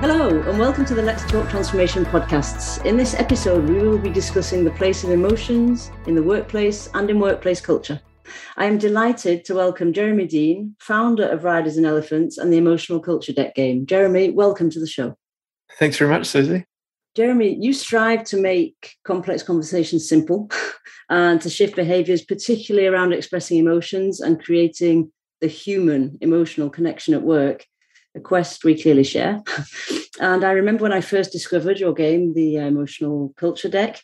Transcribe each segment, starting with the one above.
Hello, and welcome to the Let's Talk Transformation podcasts. In this episode, we will be discussing the place of emotions in the workplace and in workplace culture. I am delighted to welcome Jeremy Dean, founder of Riders and Elephants and the Emotional Culture Deck Game. Jeremy, welcome to the show. Thanks very much, Susie. Jeremy, you strive to make complex conversations simple and to shift behaviors, particularly around expressing emotions and creating the human emotional connection at work a quest we clearly share. and I remember when I first discovered your game, the uh, Emotional Culture Deck,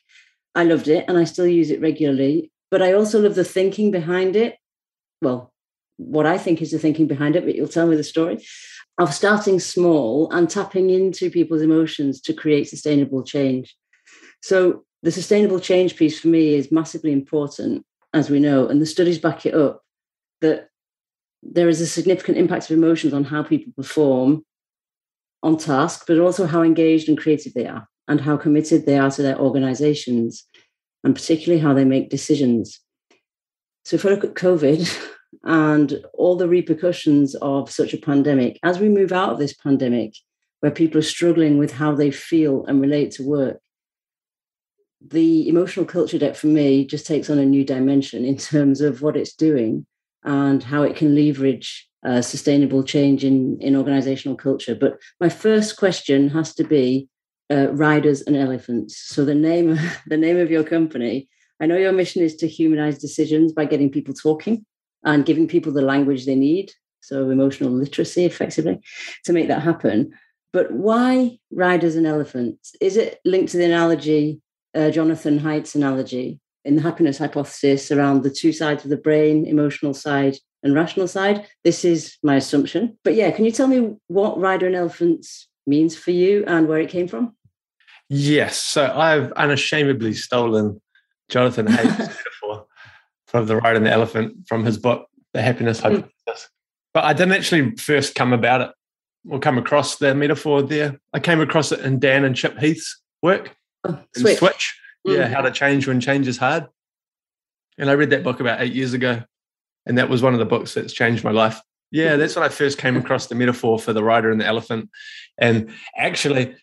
I loved it and I still use it regularly. But I also love the thinking behind it. Well, what I think is the thinking behind it, but you'll tell me the story of starting small and tapping into people's emotions to create sustainable change. So, the sustainable change piece for me is massively important, as we know, and the studies back it up that there is a significant impact of emotions on how people perform on task, but also how engaged and creative they are and how committed they are to their organizations and particularly how they make decisions. So, if I look at COVID and all the repercussions of such a pandemic, as we move out of this pandemic, where people are struggling with how they feel and relate to work, the emotional culture deck for me just takes on a new dimension in terms of what it's doing and how it can leverage uh, sustainable change in, in organizational culture. But my first question has to be uh, riders and elephants. So the name the name of your company. I know your mission is to humanize decisions by getting people talking and giving people the language they need. So emotional literacy, effectively, to make that happen. But why riders and elephants? Is it linked to the analogy, uh, Jonathan Haidt's analogy in the happiness hypothesis around the two sides of the brain, emotional side and rational side. This is my assumption. But yeah, can you tell me what rider and elephants means for you and where it came from? Yes. So I've unashamedly stolen Jonathan Haidt's metaphor from the rider and the elephant from his book, The Happiness hmm. Hypothesis. But I didn't actually first come about it or come across the metaphor there. I came across it in Dan and Chip Heath's work. Oh, switch. switch yeah, how to change when change is hard. And I read that book about eight years ago. And that was one of the books that's changed my life. Yeah, mm-hmm. that's when I first came across the metaphor for the rider and the elephant. And actually,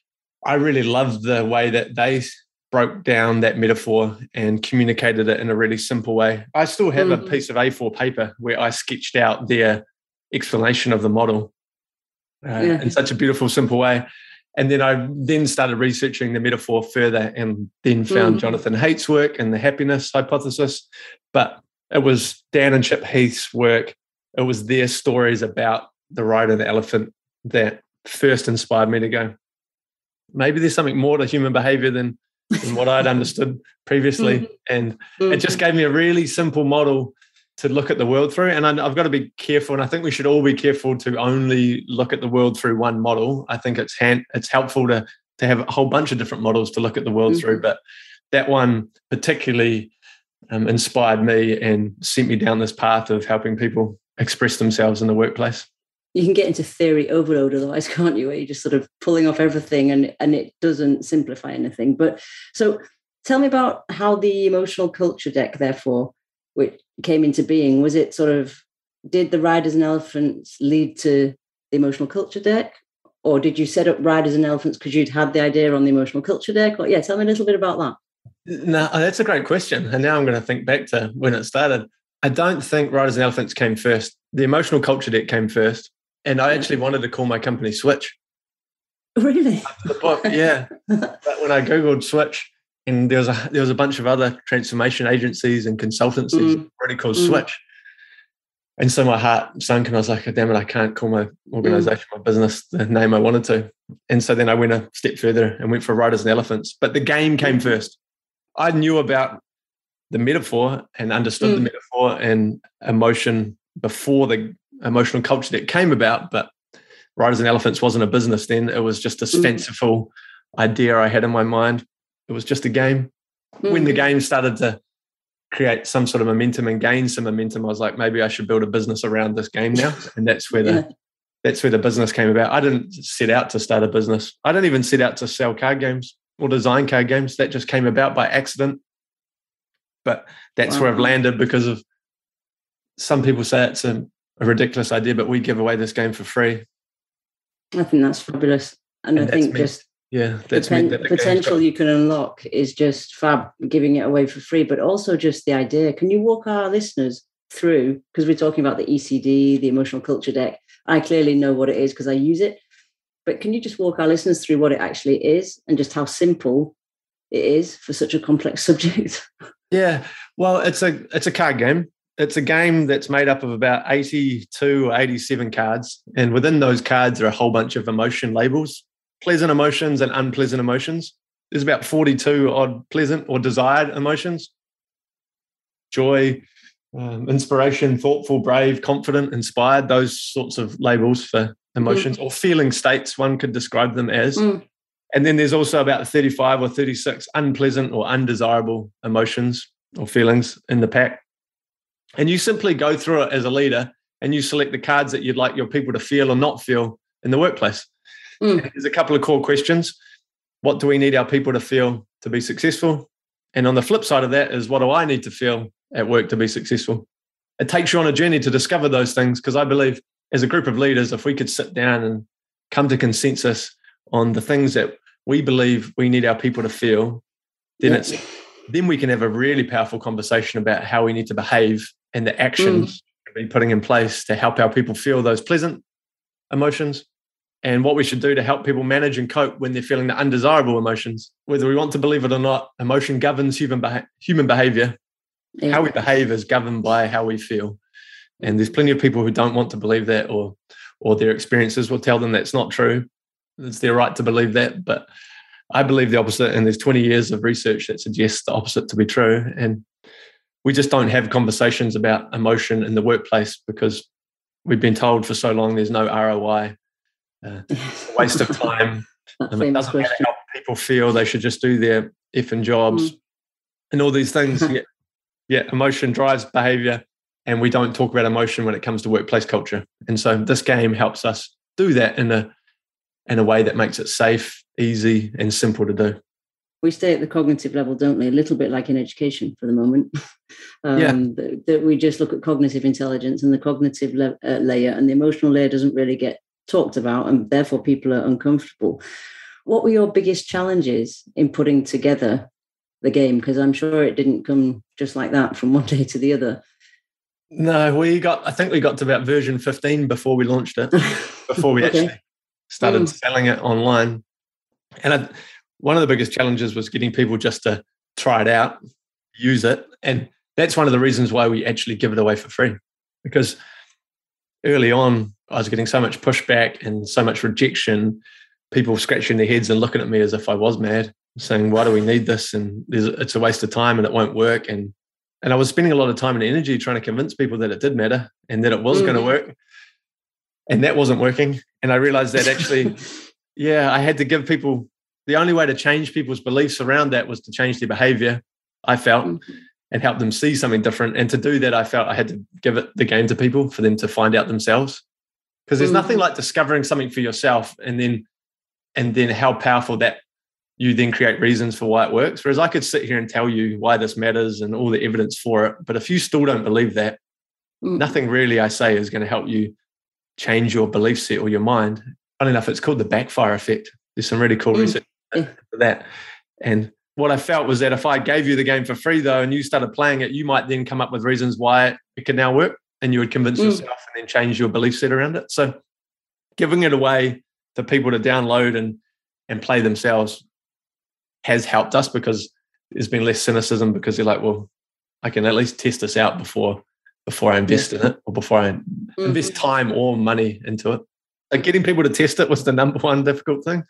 I really loved the way that they broke down that metaphor and communicated it in a really simple way. I still have mm-hmm. a piece of A4 paper where I sketched out their explanation of the model uh, yeah. in such a beautiful, simple way and then I then started researching the metaphor further and then found mm. Jonathan Haidt's work and the happiness hypothesis. But it was Dan and Chip Heath's work. It was their stories about the rider and the elephant that first inspired me to go, maybe there's something more to human behavior than, than what I'd understood previously. Mm-hmm. And it just mm-hmm. gave me a really simple model to look at the world through. And I've got to be careful, and I think we should all be careful to only look at the world through one model. I think it's hand, it's helpful to to have a whole bunch of different models to look at the world mm-hmm. through, but that one particularly um, inspired me and sent me down this path of helping people express themselves in the workplace. You can get into theory overload otherwise, can't you? Where you're just sort of pulling off everything and and it doesn't simplify anything. But so tell me about how the emotional culture deck, therefore, which came into being? Was it sort of did the riders and elephants lead to the emotional culture deck? Or did you set up riders and elephants because you'd had the idea on the emotional culture deck? Or yeah, tell me a little bit about that. No, uh, that's a great question. And now I'm going to think back to when it started. I don't think Riders and Elephants came first. The emotional culture deck came first. And I actually wanted to call my company Switch. Really? The book, yeah. but when I Googled Switch, and there was a there was a bunch of other transformation agencies and consultancies mm. already called mm. Switch. And so my heart sunk, and I was like, oh, "Damn it! I can't call my organization, mm. my business, the name I wanted to." And so then I went a step further and went for Riders and Elephants. But the game came mm. first. I knew about the metaphor and understood the mm. metaphor and emotion before the emotional culture that came about. But Riders and Elephants wasn't a business then; it was just this mm. fanciful idea I had in my mind it was just a game. Mm-hmm. When the mm-hmm. game started to create some sort of momentum and gain some momentum, I was like, maybe I should build a business around this game now. And that's where the yeah. that's where the business came about. I didn't set out to start a business. I didn't even set out to sell card games or design card games. That just came about by accident. But that's wow. where I've landed because of some people say it's a, a, ridiculous idea, but we give away this game for free. I think that's fabulous. And, and I think just yeah, that's the, that the potential you can unlock is just fab giving it away for free, but also just the idea. Can you walk our listeners through? Because we're talking about the ECD, the emotional culture deck. I clearly know what it is because I use it. But can you just walk our listeners through what it actually is and just how simple it is for such a complex subject? Yeah, well, it's a it's a card game. It's a game that's made up of about 82 or 87 cards. And within those cards are a whole bunch of emotion labels, pleasant emotions and unpleasant emotions. There's about 42 odd pleasant or desired emotions. Joy, um, inspiration, thoughtful, brave, confident, inspired, those sorts of labels for emotions mm. or feeling states, one could describe them as. Mm. And then there's also about 35 or 36 unpleasant or undesirable emotions or feelings in the pack. And you simply go through it as a leader and you select the cards that you'd like your people to feel or not feel in the workplace. Mm. There's a couple of core questions. What do we need our people to feel to be successful? And on the flip side of that is what do I need to feel at work to be successful? It takes you on a journey to discover those things because I believe as a group of leaders, if we could sit down and come to consensus on the things that we believe we need our people to feel, then yeah. it's then we can have a really powerful conversation about how we need to behave and the actions mm. we're putting in place to help our people feel those pleasant emotions and what we should do to help people manage and cope when they're feeling the undesirable emotions. Whether we want to believe it or not, emotion governs human beha- human behavior. Yeah. How we behave is governed by how we feel. And there's plenty of people who don't want to believe that or or their experiences will tell them that's not true. It's their right to believe that. But I believe the opposite. And there's 20 years of research that suggests the opposite to be true. And we just don't have conversations about emotion in the workplace because we've been told for so long there's no ROI. Uh, waste of time. um, it doesn't matter how people feel. They should just do their effing jobs mm. and all these things. yeah, yeah, emotion drives behavior and we don't talk about emotion when it comes to workplace culture. And so this game helps us do that in a in a way that makes it safe, easy, and simple to do. We stay at the cognitive level, don't we? A little bit like in education for the moment. um, yeah. That, that, we just look at cognitive intelligence and the cognitive le- uh, layer, and the emotional layer doesn't really get talked about, and therefore people are uncomfortable. What were your biggest challenges in putting together the game? Because I'm sure it didn't come just like that from one day to the other. No, we got. I think we got to about version 15 before we launched it. Before we okay. actually started mm. selling it online, and I, one of the biggest challenges was getting people just to try it out, use it, and that's one of the reasons why we actually give it away for free. Because early on, I was getting so much pushback and so much rejection. People scratching their heads and looking at me as if I was mad, saying, "Why do we need this?" And it's a waste of time and it won't work. And and I was spending a lot of time and energy trying to convince people that it did matter and that it was mm. going to work. And that wasn't working. And I realized that actually, yeah, I had to give people the only way to change people's beliefs around that was to change their behavior, I felt, mm-hmm. and help them see something different. And to do that, I felt I had to give it the game to people for them to find out themselves. Because there's mm-hmm. nothing like discovering something for yourself and then and then how powerful that you then create reasons for why it works. Whereas I could sit here and tell you why this matters and all the evidence for it. But if you still don't believe that, mm. nothing really I say is going to help you change your belief set or your mind. Funny enough, it's called the backfire effect. There's some really cool mm. research for that. And what I felt was that if I gave you the game for free though and you started playing it, you might then come up with reasons why it can now work and you would convince mm. yourself and then change your belief set around it. So giving it away to people to download and and play themselves has helped us because there's been less cynicism because they're like, well, I can at least test this out before before I invest in it or before I mm-hmm. invest time or money into it. Like getting people to test it was the number one difficult thing.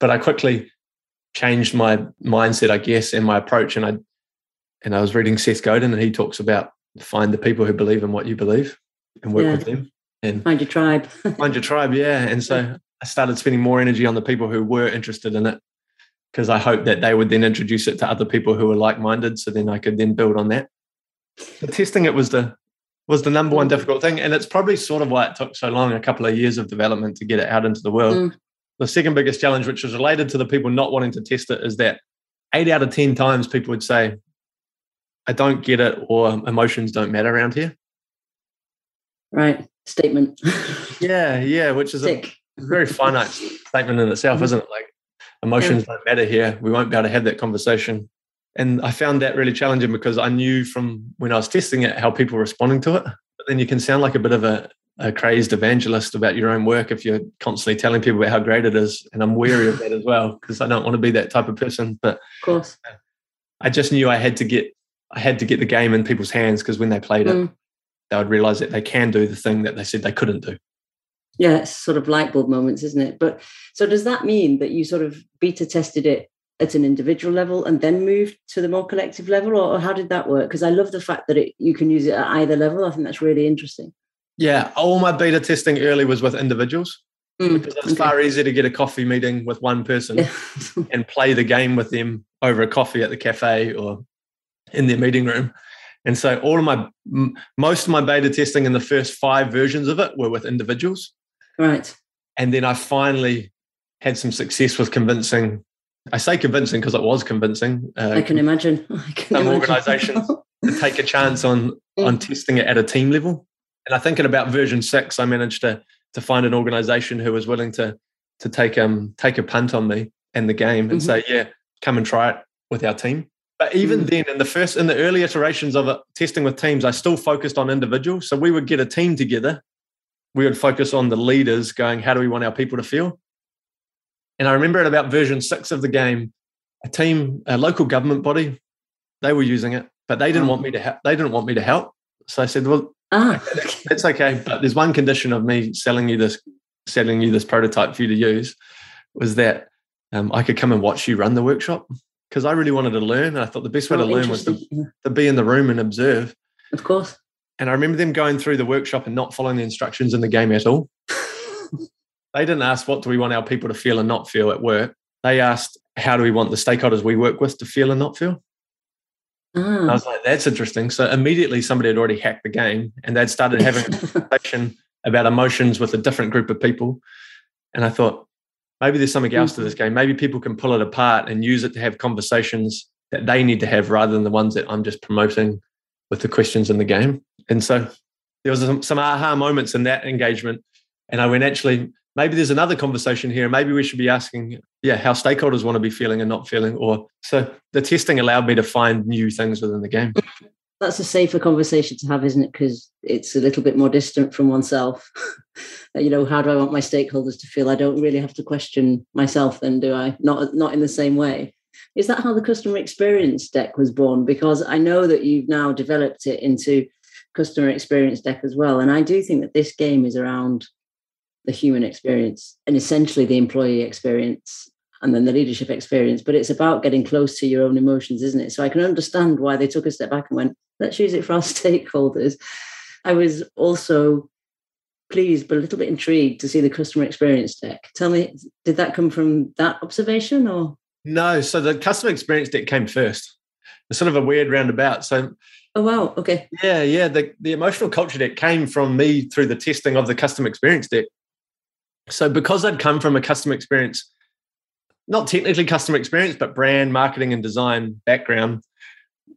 But I quickly changed my mindset, I guess, and my approach. And I and I was reading Seth Godin and he talks about find the people who believe in what you believe and work yeah. with them. And find your tribe. find your tribe, yeah. And so I started spending more energy on the people who were interested in it because I hoped that they would then introduce it to other people who were like-minded. So then I could then build on that. The testing it was the was the number one mm. difficult thing, and it's probably sort of why it took so long—a couple of years of development to get it out into the world. Mm. The second biggest challenge, which was related to the people not wanting to test it, is that eight out of ten times people would say, I don't get it or emotions don't matter around here. Right. Statement. yeah, yeah, which is a very finite statement in itself, isn't it? Like emotions yeah. don't matter here. We won't be able to have that conversation. And I found that really challenging because I knew from when I was testing it how people were responding to it. But then you can sound like a bit of a, a crazed evangelist about your own work if you're constantly telling people about how great it is. And I'm wary of that as well because I don't want to be that type of person. But of course, I just knew I had to get I had to get the game in people's hands because when they played it, mm. they would realize that they can do the thing that they said they couldn't do. Yeah, it's sort of light bulb moments, isn't it? But so does that mean that you sort of beta tested it at an individual level and then moved to the more collective level, or, or how did that work? Because I love the fact that it, you can use it at either level. I think that's really interesting. Yeah, all my beta testing early was with individuals. Mm, because it's okay. far easier to get a coffee meeting with one person yeah. and play the game with them over a coffee at the cafe or in their meeting room. And so all of my most of my beta testing in the first five versions of it were with individuals. Right. And then I finally had some success with convincing. I say convincing because it was convincing. Uh, I can imagine. I can some organizations to take a chance on on testing it at a team level. And I think in about version six, I managed to to find an organization who was willing to to take um take a punt on me and the game and mm-hmm. say, yeah, come and try it with our team. But even mm. then, in the first in the early iterations of it, testing with teams, I still focused on individuals. So we would get a team together we would focus on the leaders going, how do we want our people to feel? And I remember at about version six of the game, a team, a local government body, they were using it, but they didn't want me to help. They didn't want me to help. So I said, well, ah. it's okay, but there's one condition of me selling you this, selling you this prototype for you to use, was that um, I could come and watch you run the workshop because I really wanted to learn. And I thought the best way oh, to learn was to, to be in the room and observe. Of course. And I remember them going through the workshop and not following the instructions in the game at all. they didn't ask what do we want our people to feel and not feel at work. They asked how do we want the stakeholders we work with to feel and not feel. Mm. I was like, that's interesting. So immediately somebody had already hacked the game and they'd started having a conversation about emotions with a different group of people. And I thought, maybe there's something else to mm. this game. Maybe people can pull it apart and use it to have conversations that they need to have rather than the ones that I'm just promoting with the questions in the game. And so there was some, some aha moments in that engagement. And I went, actually, maybe there's another conversation here. Maybe we should be asking, yeah, how stakeholders want to be feeling and not feeling. Or so the testing allowed me to find new things within the game. That's a safer conversation to have, isn't it? Because it's a little bit more distant from oneself. you know, how do I want my stakeholders to feel? I don't really have to question myself, then, do I? Not not in the same way. Is that how the customer experience deck was born? Because I know that you've now developed it into customer experience deck as well. And I do think that this game is around the human experience and essentially the employee experience and then the leadership experience. But it's about getting close to your own emotions, isn't it? So I can understand why they took a step back and went, let's use it for our stakeholders. I was also pleased but a little bit intrigued to see the customer experience deck. Tell me, did that come from that observation or? No, so the customer experience deck came first. It's sort of a weird roundabout. So Oh wow, okay. Yeah, yeah. The the emotional culture deck came from me through the testing of the customer experience deck. So because I'd come from a customer experience, not technically customer experience, but brand, marketing, and design background,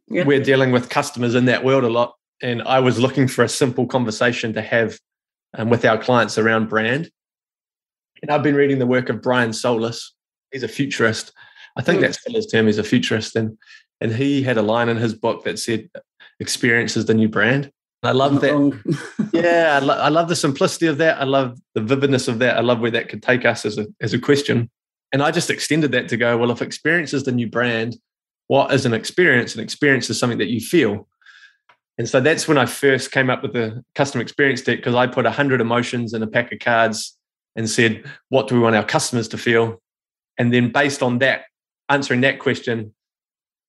yeah. we're dealing with customers in that world a lot. And I was looking for a simple conversation to have um, with our clients around brand. And I've been reading the work of Brian Solis. He's a futurist. I think mm. that's still his term. He's a futurist. And and he had a line in his book that said, "Experience is the new brand." I love that. yeah, I, lo- I, love the simplicity of that. I love the vividness of that. I love where that could take us as a as a question. And I just extended that to go, well, if experience is the new brand, what is an experience? An experience is something that you feel. And so that's when I first came up with the custom experience deck because I put 100 emotions in a pack of cards and said, what do we want our customers to feel? And then based on that, answering that question,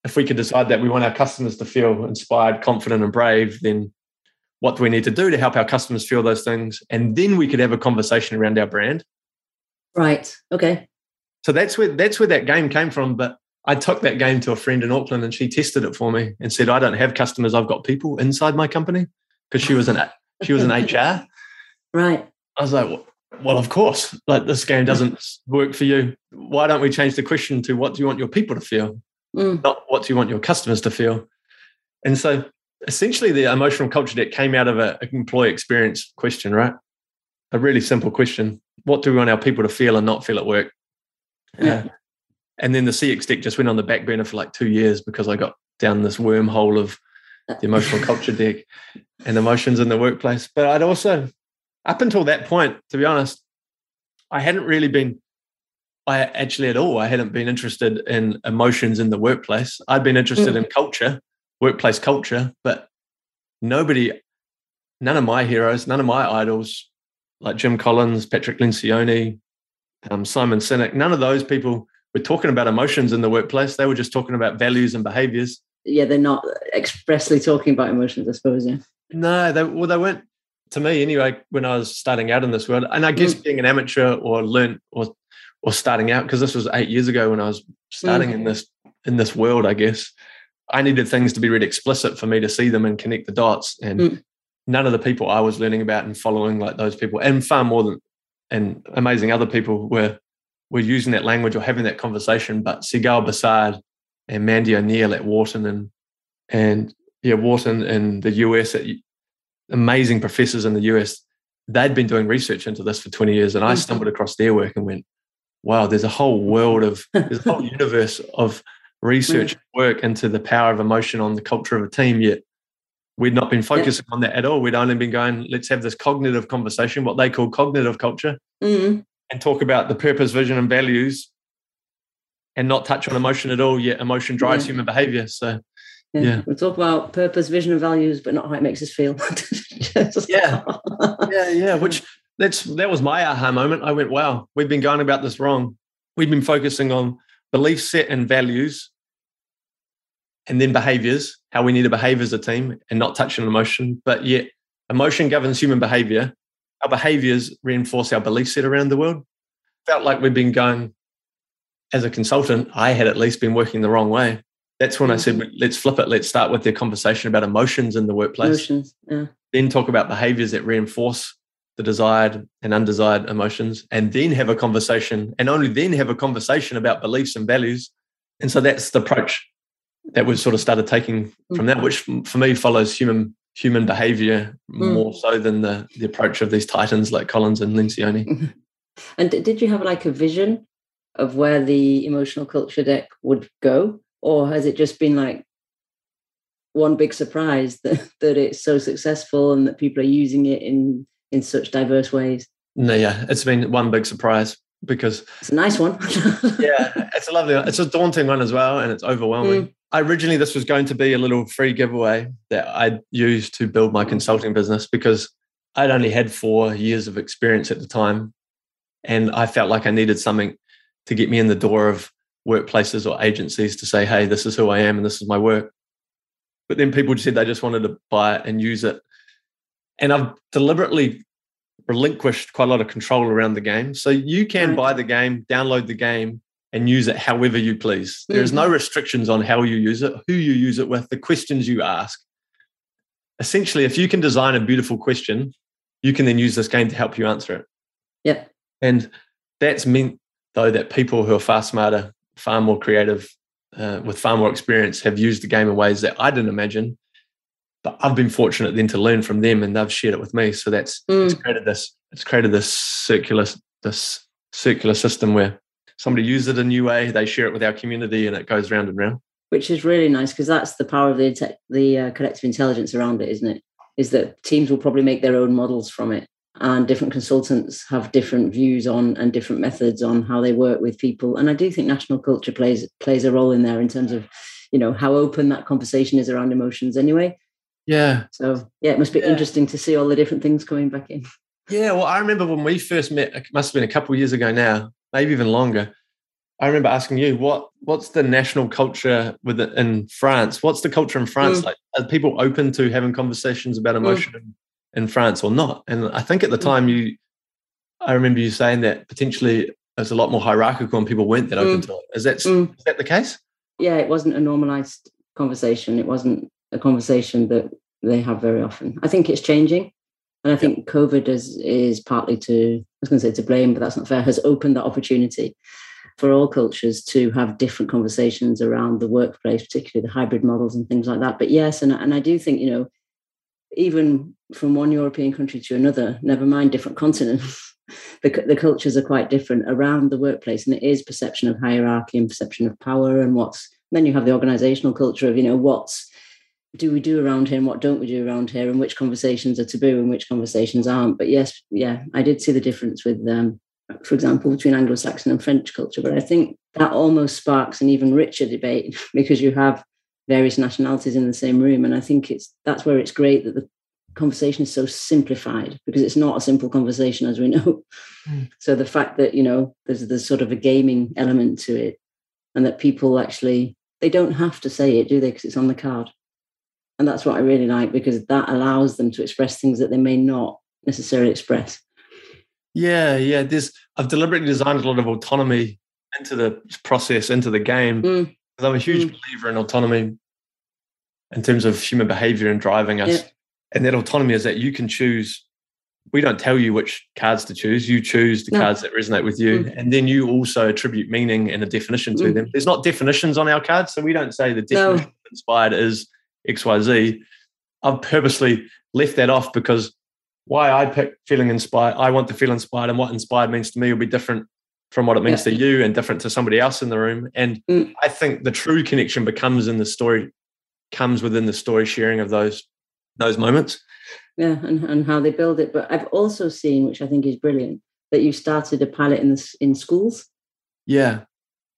if we could decide that we want our customers to feel inspired, confident, and brave, then what do we need to do to help our customers feel those things? And then we could have a conversation around our brand. Right. Okay. So that's where that's where that game came from. But I took that game to a friend in Auckland and she tested it for me and said, I don't have customers, I've got people inside my company. Because she was an she was an HR. Right. I was like, well, well, of course. Like this game doesn't work for you. Why don't we change the question to what do you want your people to feel? mm. not what do you want your customers to feel. And so essentially the emotional culture deck came out of an employee experience question, right? A really simple question. What do we want our people to feel and not feel at work? Yeah. Uh, and then the CX deck just went on the back burner for like two years because I got down this wormhole of the emotional culture deck and emotions in the workplace. But I'd also, up until that point, to be honest, I hadn't really been, I actually at all, I hadn't been interested in emotions in the workplace. I'd been interested mm. in culture, workplace culture, but nobody, none of my heroes, none of my idols, like Jim Collins, Patrick Lencioni, um, Simon Sinek, none of those people were talking about emotions in the workplace. They were just talking about values and behaviors. Yeah, they're not expressly talking about emotions, I suppose. Yeah. No, they well, they weren't to me anyway. When I was starting out in this world, and I guess mm. being an amateur or learn or or starting out because this was eight years ago when I was starting mm. in this in this world. I guess I needed things to be really explicit for me to see them and connect the dots. And mm. none of the people I was learning about and following like those people, and far more than and amazing other people were were using that language or having that conversation. But Sigal Barsade and Mandy O'Neill at Wharton and and yeah, Wharton in the US, at, amazing professors in the US, they'd been doing research into this for 20 years. And I mm. stumbled across their work and went, wow, there's a whole world of, there's a whole universe of research mm. work into the power of emotion on the culture of a team. Yet we'd not been focusing yeah. on that at all. We'd only been going, let's have this cognitive conversation, what they call cognitive culture, mm. and talk about the purpose, vision, and values and not touch on emotion at all. Yet emotion drives yeah. human behavior. So yeah. yeah. We talk about purpose, vision, and values, but not how it makes us feel. yeah. Yeah, yeah. Which that's that was my aha moment. I went, wow, we've been going about this wrong. We've been focusing on belief set and values and then behaviors, how we need to behave as a team and not touching emotion. But yet emotion governs human behavior. Our behaviors reinforce our belief set around the world. Felt like we've been going as a consultant, I had at least been working the wrong way that's when I said, mm-hmm. let's flip it. Let's start with the conversation about emotions in the workplace. Emotions, yeah. Then talk about behaviors that reinforce the desired and undesired emotions, and then have a conversation, and only then have a conversation about beliefs and values. And so that's the approach that we've sort of started taking from that, which for me follows human human behavior mm. more so than the the approach of these titans like Collins and Lencioni. And did you have like a vision of where the emotional culture deck would go? or has it just been like one big surprise that, that it's so successful and that people are using it in in such diverse ways no yeah it's been one big surprise because it's a nice one yeah it's a lovely one. it's a daunting one as well and it's overwhelming mm. originally this was going to be a little free giveaway that i'd used to build my consulting business because i'd only had four years of experience at the time and i felt like i needed something to get me in the door of workplaces or agencies to say, hey, this is who I am and this is my work. But then people said they just wanted to buy it and use it. And I've deliberately relinquished quite a lot of control around the game. So you can buy the game, download the game, and use it however you please. There's no mm-hmm. restrictions on how you use it, who you use it with, the questions you ask. Essentially, if you can design a beautiful question, you can then use this game to help you answer it. Yeah. And that's meant, though, that people who are far smarter far more creative, uh, with far more experience, have used the game in ways that I didn't imagine. But I've been fortunate then to learn from them, and they've shared it with me. So that's mm. it's created this. It's created this circular this circular system where somebody uses it a new way, they share it with our community, and it goes round and round. Which is really nice because that's the power of the the uh, collective intelligence around it, isn't it? Is that teams will probably make their own models from it, and different consultants have different views on and different methods on how they work with people and i do think national culture plays plays a role in there in terms of you know how open that conversation is around emotions anyway yeah so yeah it must be yeah. interesting to see all the different things coming back in yeah well i remember when we first met it must have been a couple of years ago now maybe even longer i remember asking you what what's the national culture with in france what's the culture in france mm. like are people open to having conversations about mm. emotion mm in France or not. And I think at the time mm. you, I remember you saying that potentially it's a lot more hierarchical and people weren't that open mm. to it. Is that mm. is that the case? Yeah, it wasn't a normalized conversation. It wasn't a conversation that they have very often. I think it's changing. And I think COVID is is partly to I was going to say to blame, but that's not fair. Has opened that opportunity. for all cultures to have different conversations around the workplace, particularly the hybrid models and things like that. But yes, and, and I do think, you know, even from one European country to another, never mind different continents, the, the cultures are quite different around the workplace. And it is perception of hierarchy and perception of power and what's, then you have the organizational culture of, you know, what's, do we do around here and what don't we do around here and which conversations are taboo and which conversations aren't. But yes, yeah, I did see the difference with, um, for example, between Anglo-Saxon and French culture. But I think that almost sparks an even richer debate because you have various nationalities in the same room. And I think it's that's where it's great that the conversation is so simplified because it's not a simple conversation as we know. Mm. So the fact that, you know, there's there's sort of a gaming element to it and that people actually they don't have to say it, do they? Because it's on the card. And that's what I really like because that allows them to express things that they may not necessarily express. Yeah, yeah. There's I've deliberately designed a lot of autonomy into the process, into the game. Mm. I'm a huge mm. believer in autonomy in terms of human behavior and driving us. And that autonomy is that you can choose. We don't tell you which cards to choose. You choose the no. cards that resonate with you. Mm. And then you also attribute meaning and a definition to mm. them. There's not definitions on our cards. So we don't say the definition no. inspired is XYZ. I've purposely left that off because why I pick feeling inspired, I want to feel inspired, and what inspired means to me will be different from what it means yeah. to you and different to somebody else in the room. And mm. I think the true connection becomes in the story, comes within the story sharing of those those moments. Yeah, and, and how they build it. But I've also seen, which I think is brilliant, that you started a pilot in the, in schools. Yeah.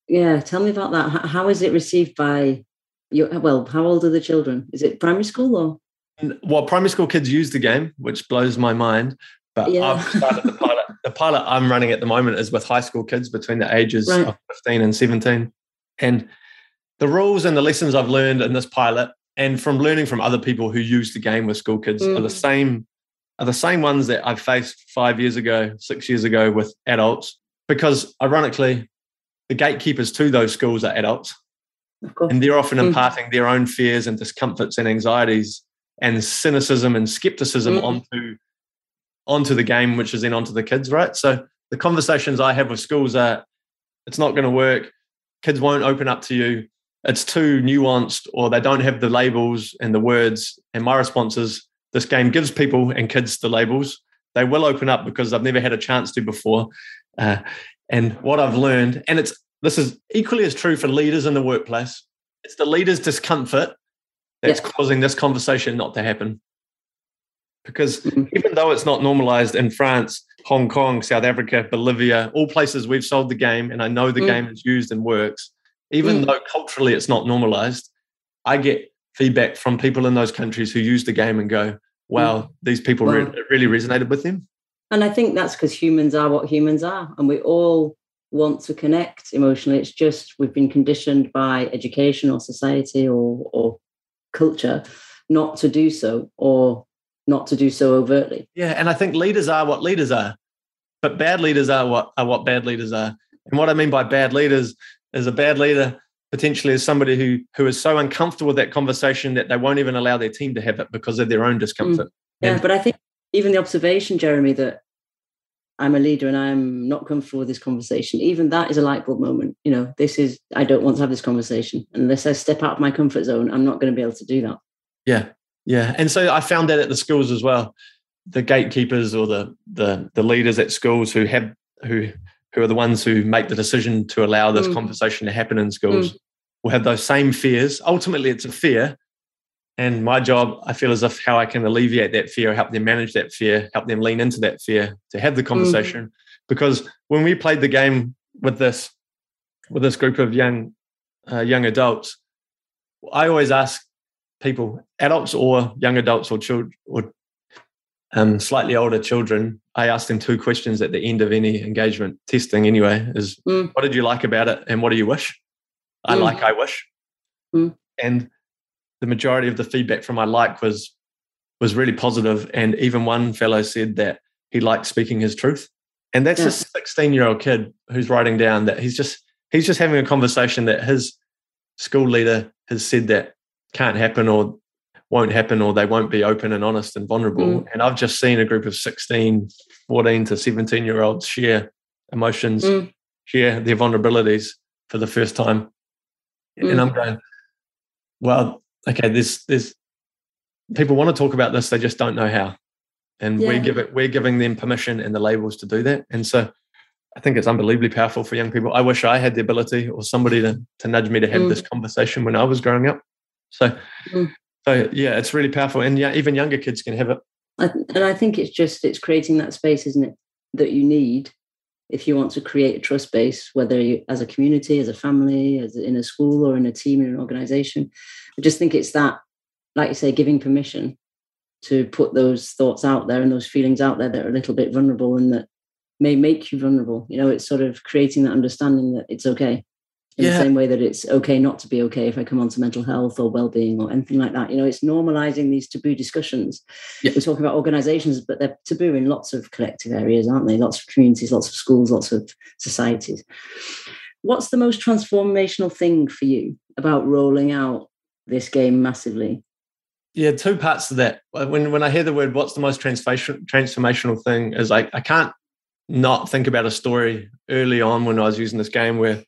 Yeah. Tell me about that. How, how is it received by your, well, how old are the children? Is it primary school or? Well, primary school kids use the game, which blows my mind. But yeah. I've started the pilot. the pilot I'm running at the moment is with high school kids between the ages right. of 15 and 17. And the rules and the lessons I've learned in this pilot and from learning from other people who use the game with school kids mm. are the mm. same are the same ones that I faced five years ago, six years ago with adults. Because ironically, the gatekeepers to those schools are adults. And they're often mm. imparting their own fears and discomforts and anxieties and cynicism and skepticism mm. onto onto the game, which is then onto the kids, right? So the conversations I have with schools are it's not going to work. Kids won't open up to you it's too nuanced or they don't have the labels and the words. And my response is this game gives people and kids the labels. They will open up because I've never had a chance to before. Uh, and what I've learned, and it's this is equally as true for leaders in the workplace. It's the leader's discomfort that's yeah. causing this conversation not to happen. Because mm-hmm. even though it's not normalized in France, Hong Kong, South Africa, Bolivia, all places we've sold the game, and I know the mm. game is used and works, even mm. though culturally it's not normalized, I get feedback from people in those countries who use the game and go, wow, mm. these people well, re- really resonated with them. And I think that's because humans are what humans are, and we all want to connect emotionally. It's just we've been conditioned by education or society or, or culture not to do so or not to do so overtly. Yeah, and I think leaders are what leaders are, but bad leaders are what are what bad leaders are. And what I mean by bad leaders is a bad leader potentially as somebody who who is so uncomfortable with that conversation that they won't even allow their team to have it because of their own discomfort. Mm. Yeah, and, but I think even the observation, Jeremy, that I'm a leader and I'm not comfortable with this conversation, even that is a light bulb moment. You know, this is I don't want to have this conversation. Unless I step out of my comfort zone, I'm not going to be able to do that. Yeah. Yeah. And so I found that at the schools as well. The gatekeepers or the the the leaders at schools who have who who are the ones who make the decision to allow this mm. conversation to happen in schools, mm. will have those same fears. Ultimately, it's a fear. And my job, I feel as if how I can alleviate that fear, help them manage that fear, help them lean into that fear to have the mm. conversation. Mm. Because when we played the game with this, with this group of young, uh, young adults, I always ask people, adults or young adults or children or um, slightly older children, I ask them two questions at the end of any engagement testing. Anyway, is mm. what did you like about it, and what do you wish? I mm. like, I wish, mm. and the majority of the feedback from my like was was really positive, and even one fellow said that he liked speaking his truth, and that's yeah. a sixteen year old kid who's writing down that he's just he's just having a conversation that his school leader has said that can't happen or won't happen or they won't be open and honest and vulnerable. Mm. And I've just seen a group of 16, 14 to 17 year olds share emotions, mm. share their vulnerabilities for the first time. Mm. And I'm going, well, okay, there's there's people want to talk about this, they just don't know how. And yeah. we give it we're giving them permission and the labels to do that. And so I think it's unbelievably powerful for young people. I wish I had the ability or somebody to, to nudge me to have mm. this conversation when I was growing up. So, mm. so yeah, it's really powerful, and yeah, even younger kids can have it. and I think it's just it's creating that space, isn't it, that you need if you want to create a trust base, whether you as a community, as a family, as in a school, or in a team, in an organization. I just think it's that, like you say, giving permission to put those thoughts out there and those feelings out there that are a little bit vulnerable and that may make you vulnerable. You know, it's sort of creating that understanding that it's okay. In yeah. the same way that it's okay not to be okay if I come on to mental health or well-being or anything like that. You know, it's normalizing these taboo discussions. Yeah. We're talking about organizations, but they're taboo in lots of collective areas, aren't they? Lots of communities, lots of schools, lots of societies. What's the most transformational thing for you about rolling out this game massively? Yeah, two parts to that. When when I hear the word, what's the most transformational thing? Is like I can't not think about a story early on when I was using this game where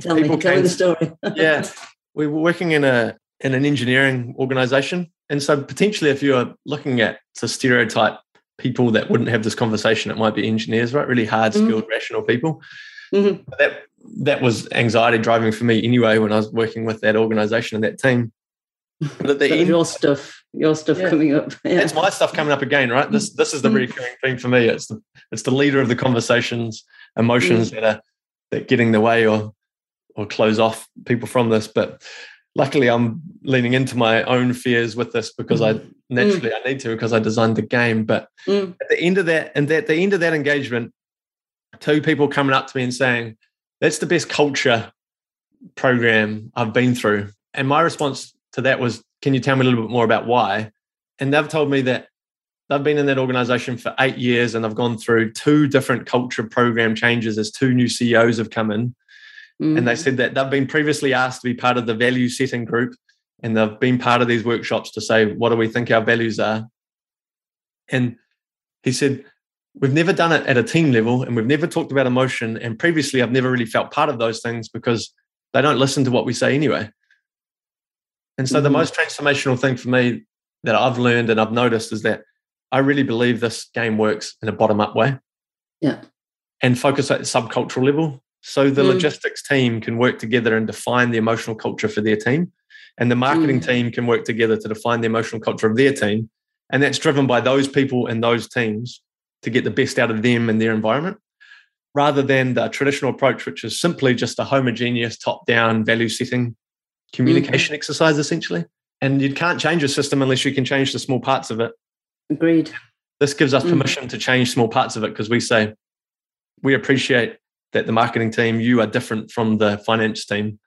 tell people me, tell me the story. yeah, we were working in a in an engineering organization, and so potentially, if you are looking at to stereotype people that wouldn't have this conversation, it might be engineers, right? Really hard mm-hmm. skilled, mm-hmm. rational people. Mm-hmm. That that was anxiety driving for me anyway when I was working with that organization and that team. But at the so end, your stuff, your stuff yeah. coming up. Yeah. It's my stuff coming up again, right? This this is the mm. recurring thing for me. It's the it's the leader of the conversations, emotions mm. that are that get in the way or or close off people from this. But luckily, I'm leaning into my own fears with this because mm. I naturally mm. I need to because I designed the game. But mm. at the end of that, and at the end of that engagement, two people coming up to me and saying, "That's the best culture program I've been through." And my response to that was, can you tell me a little bit more about why? And they've told me that they've been in that organization for eight years and they've gone through two different culture program changes as two new CEOs have come in. Mm. And they said that they've been previously asked to be part of the value setting group and they've been part of these workshops to say, what do we think our values are? And he said, We've never done it at a team level and we've never talked about emotion. And previously, I've never really felt part of those things because they don't listen to what we say anyway. And so mm-hmm. the most transformational thing for me that I've learned and I've noticed is that I really believe this game works in a bottom up way. Yeah. And focus at the subcultural level. So the mm. logistics team can work together and define the emotional culture for their team. And the marketing mm. team can work together to define the emotional culture of their team. And that's driven by those people and those teams to get the best out of them and their environment, rather than the traditional approach, which is simply just a homogeneous top down value setting communication mm-hmm. exercise essentially. And you can't change a system unless you can change the small parts of it. Agreed. This gives us mm. permission mm-hmm. to change small parts of it because we say, we appreciate that the marketing team, you are different from the finance team.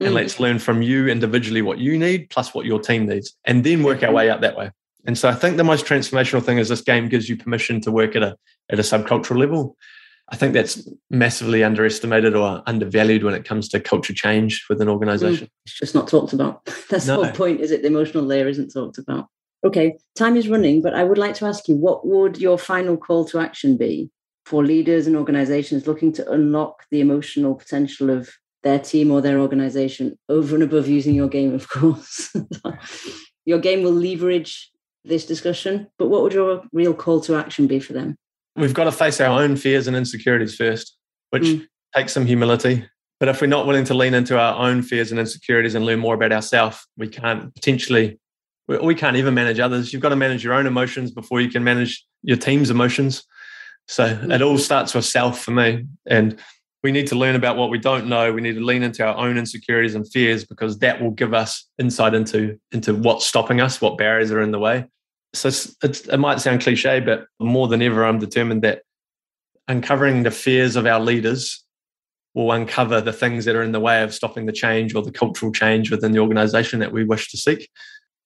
And mm. let's learn from you individually what you need plus what your team needs, and then work our way up that way. And so I think the most transformational thing is this game gives you permission to work at a at a subcultural level I think that's massively underestimated or undervalued when it comes to culture change with an organization. Mm, it's just not talked about. That's no. the whole point, is it? The emotional layer isn't talked about. Okay, time is running, but I would like to ask you what would your final call to action be for leaders and organizations looking to unlock the emotional potential of their team or their organization over and above using your game, of course? your game will leverage this discussion, but what would your real call to action be for them? we've got to face our own fears and insecurities first, which mm. takes some humility. But if we're not willing to lean into our own fears and insecurities and learn more about ourselves, we can't potentially, we can't even manage others. You've got to manage your own emotions before you can manage your team's emotions. So mm. it all starts with self for me. And we need to learn about what we don't know. We need to lean into our own insecurities and fears because that will give us insight into, into what's stopping us, what barriers are in the way so it's, it's, it might sound cliche, but more than ever, I'm determined that uncovering the fears of our leaders will uncover the things that are in the way of stopping the change or the cultural change within the organization that we wish to seek.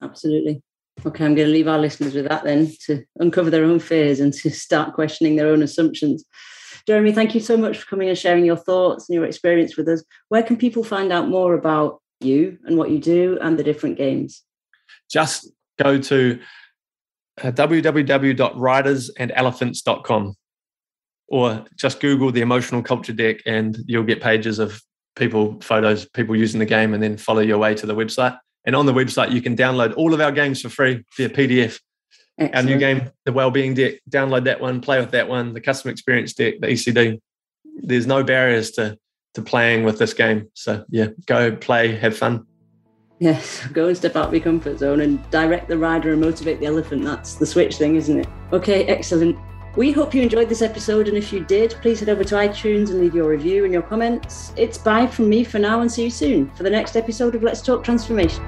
Absolutely. Okay, I'm going to leave our listeners with that then to uncover their own fears and to start questioning their own assumptions. Jeremy, thank you so much for coming and sharing your thoughts and your experience with us. Where can people find out more about you and what you do and the different games? Just go to uh, www.ridersandelephants.com. or just Google the emotional culture deck and you'll get pages of people, photos, people using the game, and then follow your way to the website. And on the website, you can download all of our games for free via PDF. Excellent. Our new game, the Wellbeing Deck, download that one, play with that one, the Customer Experience Deck, the ECD. There's no barriers to to playing with this game. So yeah, go play, have fun. Yes, go and step out of your comfort zone and direct the rider and motivate the elephant. That's the switch thing, isn't it? Okay, excellent. We hope you enjoyed this episode, and if you did, please head over to iTunes and leave your review and your comments. It's bye from me for now, and see you soon for the next episode of Let's Talk Transformation.